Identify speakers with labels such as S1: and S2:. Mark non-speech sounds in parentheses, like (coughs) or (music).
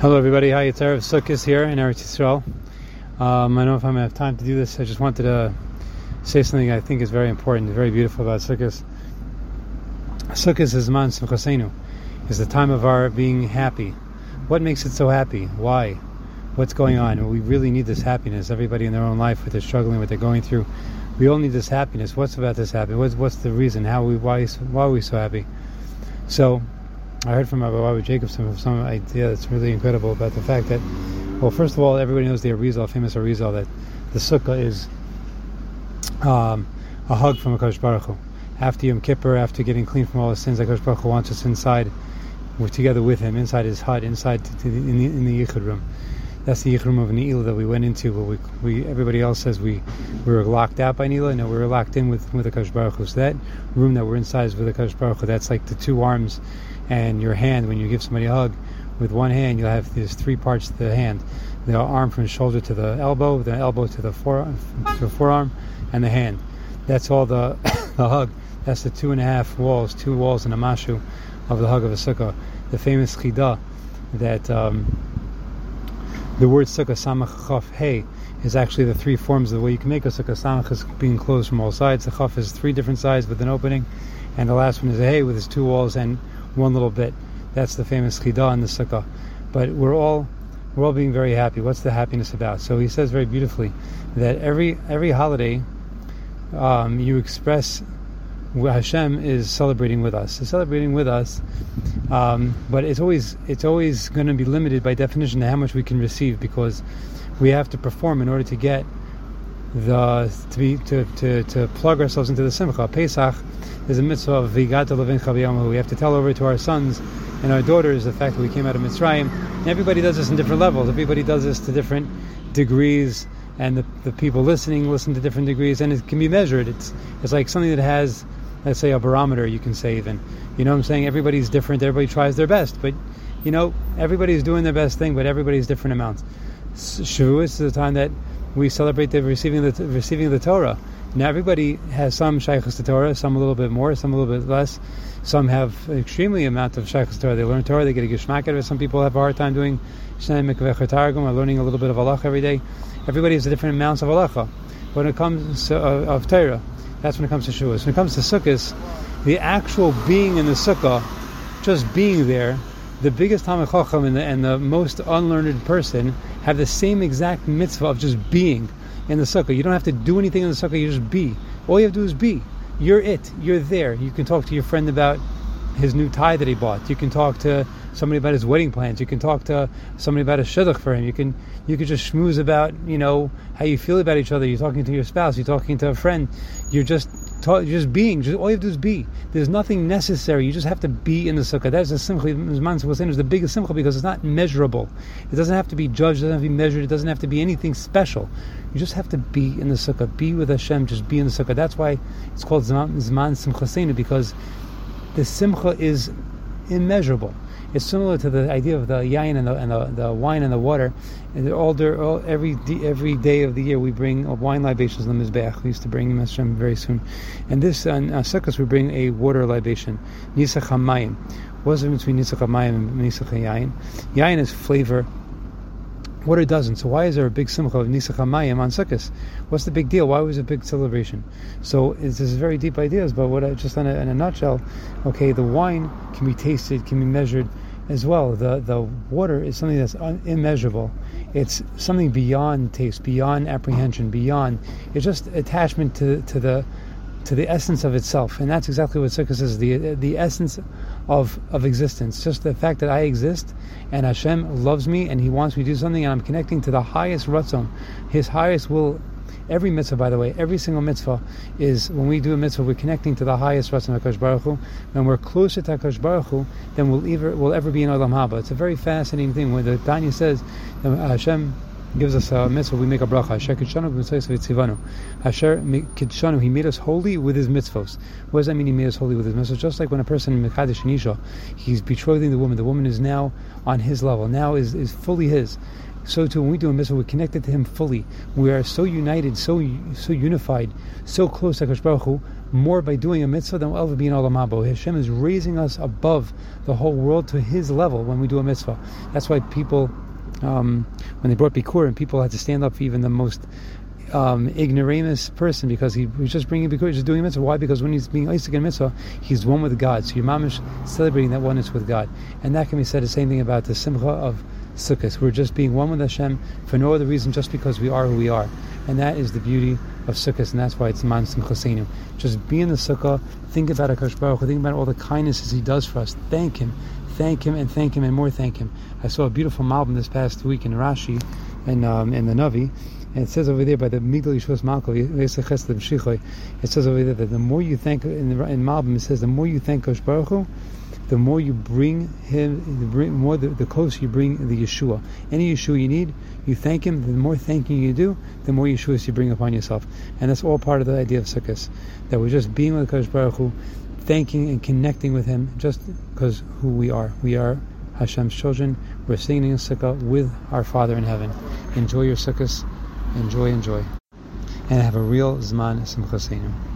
S1: Hello, everybody. Hi, it's Erev Sukkot here in Eretz Yisrael. Um, I don't know if I'm to have time to do this. I just wanted to say something I think is very important, very beautiful about Sukkot. Sukkot is Man Simchasenu, is the time of our being happy. What makes it so happy? Why? What's going on? We really need this happiness. Everybody in their own life, what they're struggling, what they're going through, we all need this happiness. What's about this happy? What's, what's the reason? How we why why are we so happy? So I heard from Rabbi Robert Jacobson some idea that's really incredible about the fact that, well, first of all, everybody knows the Arizal, famous Arizal, that the Sukkah is um, a hug from Akash Baruch Hu. After Yom Kippur, after getting clean from all the sins, Akash Baruch Hu wants us inside, we're together with him, inside his hut, inside the, in the, in the Yichud room. That's the Yichud room of Ne'ilah that we went into. We, we, everybody else says we, we were locked out by Ne'ilah. No, we were locked in with with Akash Baruch Hu. So that room that we're inside is with Akash Baruch Hu. That's like the two arms and your hand when you give somebody a hug with one hand you'll have these three parts of the hand. The arm from shoulder to the elbow the elbow to the forearm, to the forearm and the hand. That's all the, (coughs) the hug. That's the two and a half walls two walls and a mashu of the hug of a sukkah. The famous chida that um, the word sukkah samach chaf hey is actually the three forms of the way you can make a sukkah. Samach is being closed from all sides. The chaf is three different sides with an opening. And the last one is a hey with its two walls and one little bit. That's the famous chida in the sukkah. But we're all we're all being very happy. What's the happiness about? So he says very beautifully that every every holiday um, you express Hashem is celebrating with us. Is celebrating with us, um, but it's always it's always going to be limited by definition to how much we can receive because we have to perform in order to get the to be to, to, to plug ourselves into the simcha. Pesach is a mitzvah of vigata levin chaviyamu. We have to tell over to our sons and our daughters the fact that we came out of Mitzrayim. And everybody does this in different levels. Everybody does this to different degrees, and the, the people listening listen to different degrees, and it can be measured. It's it's like something that has, let's say, a barometer. You can say even, you know, what I'm saying everybody's different. Everybody tries their best, but you know, everybody's doing their best thing, but everybody's different amounts. Shavuos is the time that we celebrate the receiving the receiving the Torah. Now everybody has some shaychus to Torah, some a little bit more, some a little bit less. Some have extremely amount of shaychus to Torah. They learn Torah, they get a geshmak out of it. Some people have a hard time doing shnei mikveh targum or learning a little bit of Allah every day. Everybody has different amounts of halacha. When it comes to, uh, of Torah, that's when it comes to Shavuos. When it comes to Sukkot, the actual being in the sukkah, just being there, the biggest Talmid Chacham and the, and the most unlearned person have the same exact mitzvah of just being in the sukkah. You don't have to do anything in the sukkah, you just be. All you have to do is be. You're it. You're there. You can talk to your friend about his new tie that he bought. You can talk to somebody about his wedding plans. You can talk to somebody about a shidduch for him. You can you can just schmooze about you know how you feel about each other. You're talking to your spouse. You're talking to a friend. You're just just being. Just, all you have to do is be. There's nothing necessary. You just have to be in the sukkah. That's the simcha. Zman was saying is the biggest simcha because it's not measurable. It doesn't have to be judged. It doesn't have to be measured. It doesn't have to be anything special. You just have to be in the sukkah. Be with Hashem. Just be in the sukkah. That's why it's called Zman, Zman Simcha because the simcha is immeasurable. It's similar to the idea of the yain and the, and the, the wine and the water. And all, all every every day of the year we bring wine libations on the mizbeach. We used to bring Hashem very soon. And this on uh, Sukkot we bring a water libation, nisach hamayim. What's the difference between nisach hamayim and nisach yain? Yain is flavor Water doesn't. So why is there a big simcha of Nisach HaMayim on Sukkot? What's the big deal? Why was it a big celebration? So this is very deep ideas, but what I just in a, in a nutshell, okay, the wine can be tasted, can be measured as well. The the water is something that's un- immeasurable. It's something beyond taste, beyond apprehension, beyond. It's just attachment to to the to the essence of itself, and that's exactly what Sukkot is the the essence of of existence. Just the fact that I exist, and Hashem loves me, and He wants me to do something, and I'm connecting to the highest ratzon, His highest will. Every mitzvah, by the way, every single mitzvah is when we do a mitzvah, we're connecting to the highest ratzon Hakadosh Baruch Hu. When we're closer to Hakadosh Baruch Hu, then we'll ever we'll ever be in Olam Haba. It's a very fascinating thing. When the Tanya says uh, Hashem gives us a mitzvah, we make a bracha. Asher kiddeshanu, he made us holy with his mitzvahs. What does that mean? He made us holy with his mitzvahs. Just like when a person in Mekadesh and Isha, he's betrothing the woman. The woman is now on his level. Now is is fully his. So too, when we do a mitzvah, we're connected to Him fully. We are so united, so so unified, so close to Hakadosh Baruch Hu. more by doing a mitzvah than we'll ever be in Olam Haba. Hashem is raising us above the whole world to His level when we do a mitzvah. That's why people, um, when they brought Bikur, and people had to stand up for even the most um, ignoramus person because he was just bringing Bikur, just doing a mitzvah. Why? Because when he's being Isaac in mitzvah, he's one with God. So your mom is celebrating that oneness with God. And that can be said the same thing about the simcha of Sukkot. We're just being one with Hashem for no other reason, just because we are who we are. And that is the beauty of Sukkot, and that's why it's Man Simchasenu. Just be in the Sukkah, think about Akash Baruch think about all the kindnesses He does for us. Thank Him, thank Him, and thank Him, and more thank Him. I saw a beautiful Malbim this past week in Rashi, and um, in the Navi, and it says over there by the Migdal Yeshuos Malko, it says over there that the more you thank in, in Malbim, it says the more you thank Kosh Baruch Hu, the more you bring him, the more the, the closer you bring the Yeshua. Any Yeshua you need, you thank him. The more thanking you do, the more Yeshuas you bring upon yourself. And that's all part of the idea of Sukkot. That we're just being with Kosh Baruch Hu, thanking and connecting with him just because who we are. We are Hashem's children. We're singing a Sukkah with our Father in heaven. Enjoy your Sukkahs. Enjoy, enjoy. And have a real Zman Simchasenu.